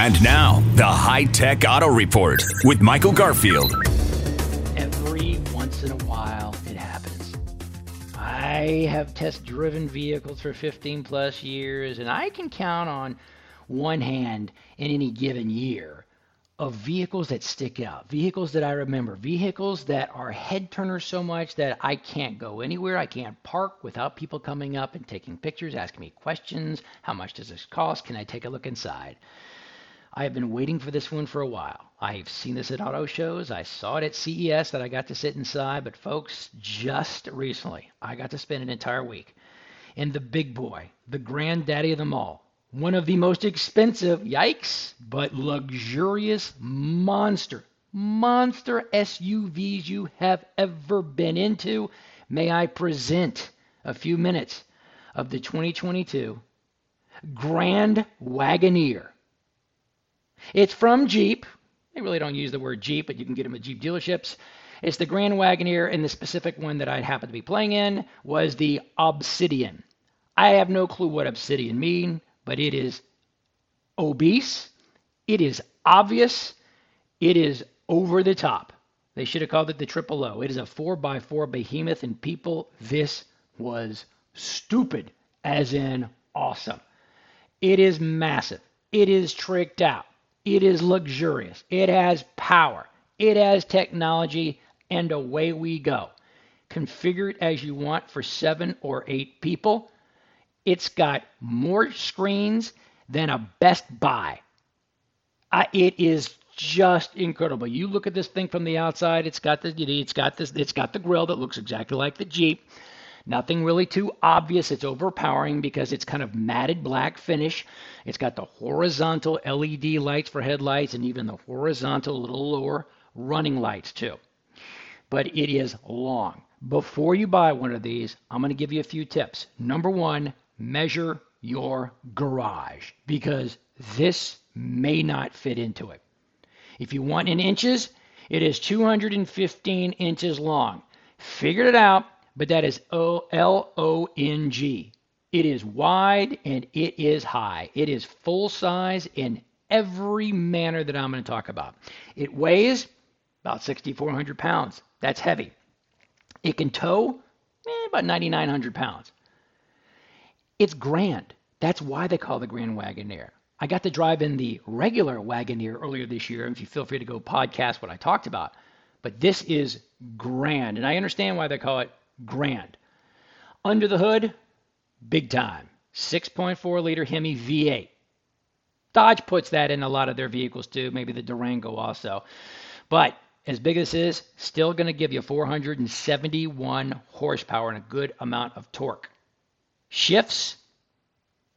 And now, the High Tech Auto Report with Michael Garfield. Every once in a while, it happens. I have test driven vehicles for 15 plus years, and I can count on one hand in any given year of vehicles that stick out, vehicles that I remember, vehicles that are head turners so much that I can't go anywhere. I can't park without people coming up and taking pictures, asking me questions. How much does this cost? Can I take a look inside? I have been waiting for this one for a while. I've seen this at auto shows. I saw it at CES that I got to sit inside, but folks, just recently, I got to spend an entire week in the big boy, the granddaddy of them all, one of the most expensive, yikes, but luxurious monster, monster SUVs you have ever been into. May I present a few minutes of the 2022 Grand Wagoneer. It's from Jeep. They really don't use the word Jeep, but you can get them at Jeep dealerships. It's the Grand Wagoneer, and the specific one that I happened to be playing in was the Obsidian. I have no clue what Obsidian mean but it is obese, it is obvious, it is over the top. They should have called it the triple O. It is a 4x4 behemoth, and people, this was stupid, as in awesome. It is massive. It is tricked out. It is luxurious. It has power. It has technology, and away we go. Configure it as you want for seven or eight people. It's got more screens than a Best Buy. It is just incredible. You look at this thing from the outside. It's got the it's got this it's got the grill that looks exactly like the Jeep. Nothing really too obvious. It's overpowering because it's kind of matted black finish. It's got the horizontal LED lights for headlights and even the horizontal little lower running lights too. But it is long. Before you buy one of these, I'm going to give you a few tips. Number one, measure your garage because this may not fit into it. If you want in inches, it is 215 inches long. Figured it out, but that is O L O N G. It is wide and it is high. It is full size in every manner that I'm going to talk about. It weighs about 6,400 pounds. That's heavy. It can tow eh, about 9,900 pounds. It's grand. That's why they call the Grand Wagoneer. I got to drive in the regular Wagoneer earlier this year. If you feel free to go podcast what I talked about, but this is grand, and I understand why they call it grand. Under the hood, big time, 6.4 liter Hemi V8. Dodge puts that in a lot of their vehicles too, maybe the Durango also. But as big as this is, still going to give you 471 horsepower and a good amount of torque. Shifts,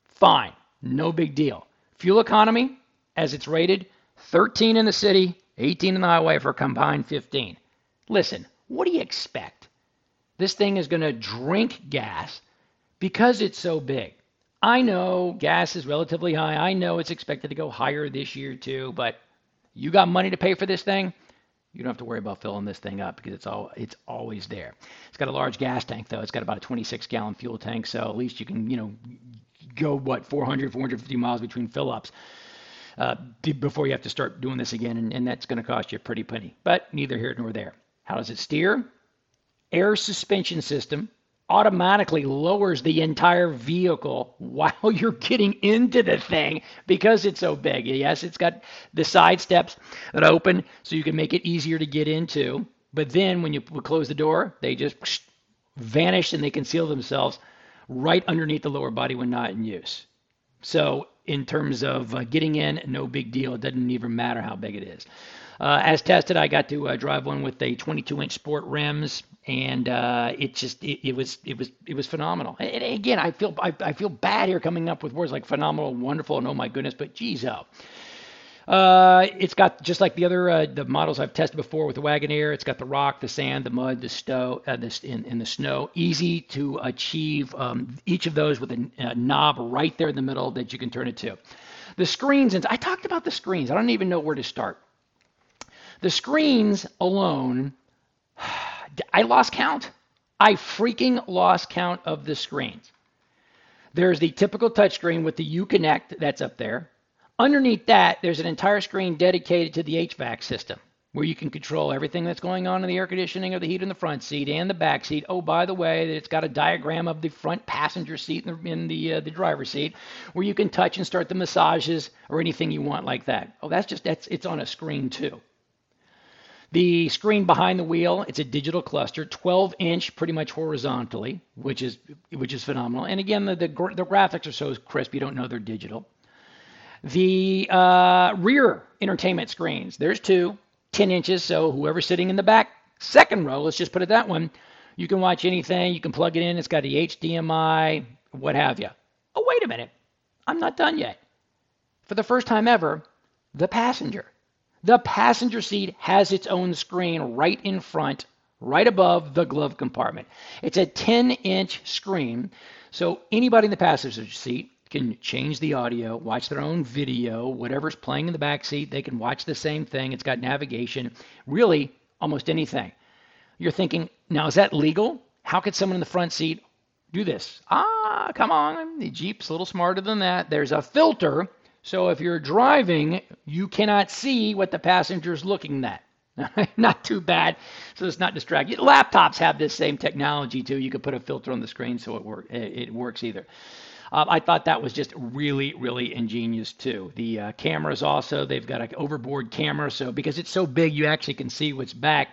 fine, no big deal. Fuel economy, as it's rated, 13 in the city, 18 in the highway for a combined 15. Listen, what do you expect? This thing is going to drink gas because it's so big. I know gas is relatively high. I know it's expected to go higher this year too, but you got money to pay for this thing? You don't have to worry about filling this thing up because it's all it's always there. It's got a large gas tank though. It's got about a 26 gallon fuel tank, so at least you can you know go what 400 450 miles between fill ups uh, before you have to start doing this again, and, and that's going to cost you a pretty penny. But neither here nor there. How does it steer? Air suspension system automatically lowers the entire vehicle while you're getting into the thing because it's so big. Yes, it's got the side steps that open so you can make it easier to get into. But then when you close the door, they just vanish and they conceal themselves right underneath the lower body when not in use. So in terms of uh, getting in, no big deal. It doesn't even matter how big it is. Uh, as tested, I got to uh, drive one with a 22-inch sport rims, and uh, it just it, it, was it was it was phenomenal. And again, I feel I, I, feel bad here coming up with words like phenomenal, wonderful, and oh my goodness, but geez, oh. Uh, it's got just like the other uh, the models I've tested before with the Wagoneer. It's got the rock, the sand, the mud, the snow, uh, this in, in the snow. Easy to achieve um, each of those with a, a, knob right there in the middle that you can turn it to. The screens, and I talked about the screens. I don't even know where to start. The screens alone, I lost count. I freaking lost count of the screens. There's the typical touchscreen with the Uconnect that's up there. Underneath that, there's an entire screen dedicated to the HVAC system where you can control everything that's going on in the air conditioning or the heat in the front seat and the back seat. Oh, by the way, it's got a diagram of the front passenger seat the, in the, uh, the driver's seat where you can touch and start the massages or anything you want like that. Oh, that's just that's it's on a screen too. The screen behind the wheel, it's a digital cluster, 12 inch, pretty much horizontally, which is which is phenomenal. And again, the the, the graphics are so crisp you don't know they're digital. The uh, rear entertainment screens, there's two, 10 inches. So whoever's sitting in the back second row, let's just put it that one, you can watch anything. You can plug it in. It's got the HDMI, what have you. Oh, wait a minute. I'm not done yet. For the first time ever, the passenger. The passenger seat has its own screen right in front, right above the glove compartment. It's a 10 inch screen, so anybody in the passenger seat can change the audio, watch their own video, whatever's playing in the back seat, they can watch the same thing. It's got navigation, really almost anything. You're thinking, now is that legal? How could someone in the front seat do this? Ah, come on, the Jeep's a little smarter than that. There's a filter, so if you're driving, you cannot see what the passenger's looking at. not too bad, so it's not distracting. Laptops have this same technology too. You could put a filter on the screen so it work it works either. Um, I thought that was just really, really ingenious too. The uh, cameras also, they've got an overboard camera, so because it's so big, you actually can see what's back.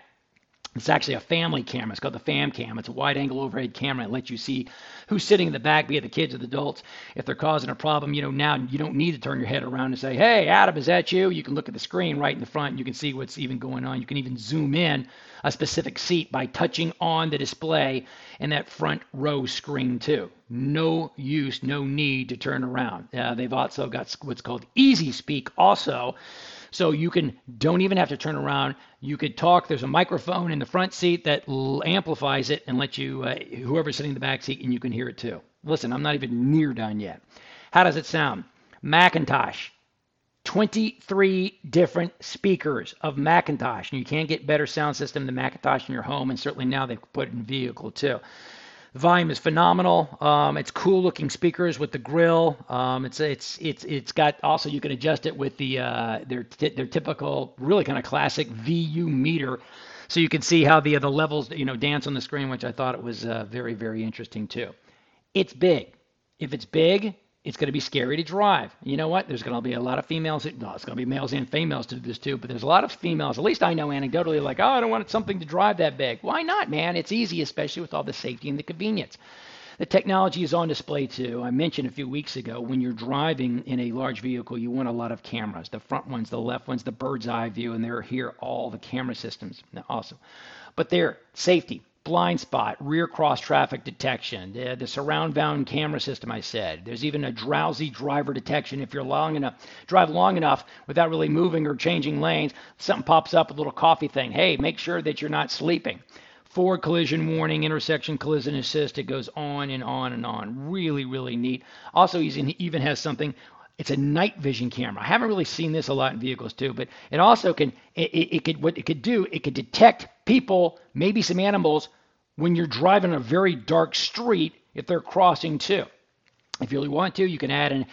It's actually a family camera. It's called the Fam Cam. It's a wide angle overhead camera. It lets you see who's sitting in the back, be it the kids or the adults. If they're causing a problem, you know, now you don't need to turn your head around and say, hey, Adam, is that you? You can look at the screen right in the front and you can see what's even going on. You can even zoom in a specific seat by touching on the display in that front row screen too. No use, no need to turn around. Uh, they've also got what's called Easy Speak also so you can don't even have to turn around. You could talk. There's a microphone in the front seat that amplifies it and lets you uh, whoever's sitting in the back seat and you can hear it too. Listen, I'm not even near done yet. How does it sound? McIntosh. 23 different speakers of McIntosh, And you can't get better sound system than McIntosh in your home, and certainly now they've put in vehicle too. The volume is phenomenal. Um, it's cool looking speakers with the grill. Um, it's it's it's it's got also you can adjust it with the uh, their t- their typical really kind of classic VU meter, so you can see how the the levels you know dance on the screen, which I thought it was uh, very very interesting too. It's big. If it's big, it's going to be scary to drive. You know what? There's going to be a lot of females. No, it's going to be males and females to do this too. But there's a lot of females, at least I know anecdotally, like, oh, I don't want something to drive that big. Why not, man? It's easy, especially with all the safety and the convenience. The technology is on display too. I mentioned a few weeks ago when you're driving in a large vehicle, you want a lot of cameras. The front ones, the left ones, the bird's eye view, and they're here all the camera systems also. But they're safety, blind spot, rear cross traffic detection, the, the surround bound camera system I said. There's even a drowsy driver detection if you're long enough drive long enough without really moving or changing lanes, something pops up a little coffee thing. Hey, make sure that you're not sleeping. Forward collision warning, intersection collision assist. It goes on and on and on. Really, really neat. Also, he even has something it's a night vision camera. I haven't really seen this a lot in vehicles too, but it also can it, it, it, could what it could do it could detect people, maybe some animals when you're driving a very dark street if they're crossing too. If you really want to, you can add an,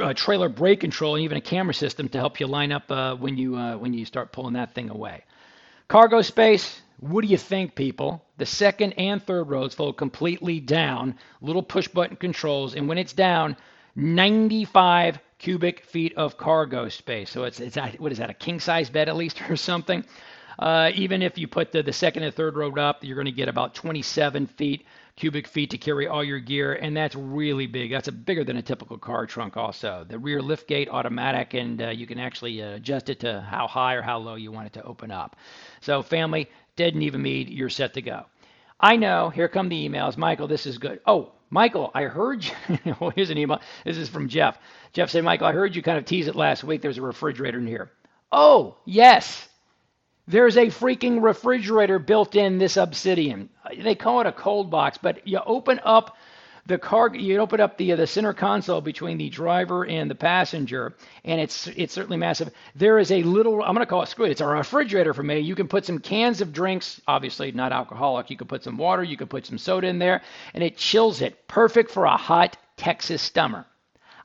a trailer brake control and even a camera system to help you line up uh, when you uh, when you start pulling that thing away. Cargo space. What do you think, people? The second and third rows fold completely down. Little push button controls, and when it's down, 95 cubic feet of cargo space. So it's it's what is that? A king size bed at least or something? Uh, even if you put the, the second and third row up, you're going to get about 27 feet cubic feet to carry all your gear, and that's really big. That's a bigger than a typical car trunk. Also, the rear lift gate automatic, and uh, you can actually uh, adjust it to how high or how low you want it to open up. So, family, dead and even mead, you're set to go. I know. Here come the emails, Michael. This is good. Oh, Michael, I heard you. well, here's an email. This is from Jeff. Jeff said, Michael, I heard you kind of tease it last week. There's a refrigerator in here. Oh, yes. There's a freaking refrigerator built in this Obsidian. They call it a cold box, but you open up the car, you open up the uh, the center console between the driver and the passenger, and it's it's certainly massive. There is a little, I'm going to call it screw it. It's a refrigerator for me. You can put some cans of drinks, obviously not alcoholic. You can put some water, you can put some soda in there, and it chills it. Perfect for a hot Texas summer.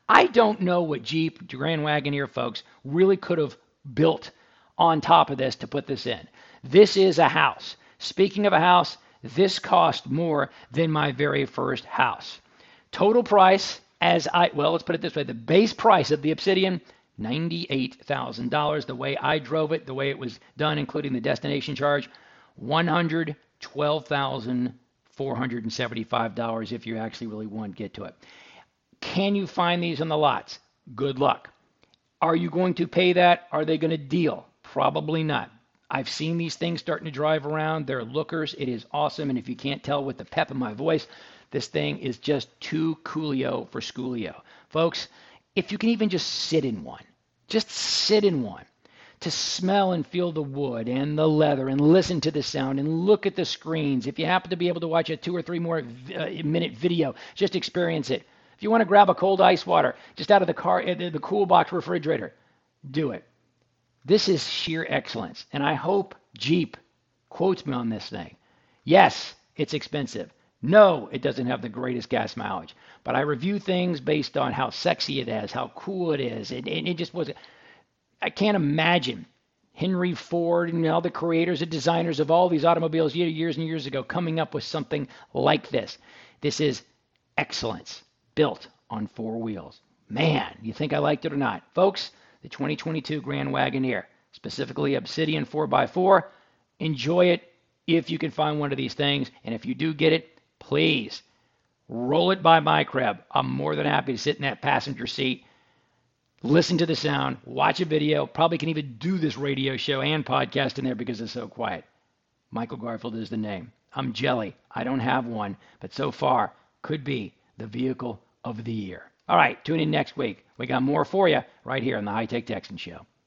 I don't know what Jeep Grand Wagoneer folks really could have built on top of this to put this in. This is a house. Speaking of a house, this cost more than my very first house. Total price, as I, well, let's put it this way the base price of the Obsidian, $98,000. The way I drove it, the way it was done, including the destination charge, $112,475 if you actually really want to get to it. Can you find these on the lots? Good luck. Are you going to pay that? Are they going to deal? Probably not. I've seen these things starting to drive around. They're lookers. It is awesome. And if you can't tell with the pep in my voice, this thing is just too coolio for schoolio. Folks, if you can even just sit in one, just sit in one to smell and feel the wood and the leather and listen to the sound and look at the screens. If you happen to be able to watch a two or three more uh, minute video, just experience it. If you want to grab a cold ice water just out of the car, uh, the cool box refrigerator, do it. This is sheer excellence. And I hope Jeep quotes me on this thing. Yes, it's expensive. No, it doesn't have the greatest gas mileage. But I review things based on how sexy it is, how cool it is. And, it just wasn't. I can't imagine Henry Ford and all the creators and designers of all these automobiles years and years ago coming up with something like this. This is excellence built on four wheels. Man, you think I liked it or not? Folks, the 2022 Grand Wagoneer, specifically Obsidian 4x4. Enjoy it if you can find one of these things. And if you do get it, please roll it by my crib. I'm more than happy to sit in that passenger seat, listen to the sound, watch a video. Probably can even do this radio show and podcast in there because it's so quiet. Michael Garfield is the name. I'm jelly. I don't have one, but so far could be the vehicle of the year. All right, tune in next week. We got more for you right here on the High Tech Texan Show.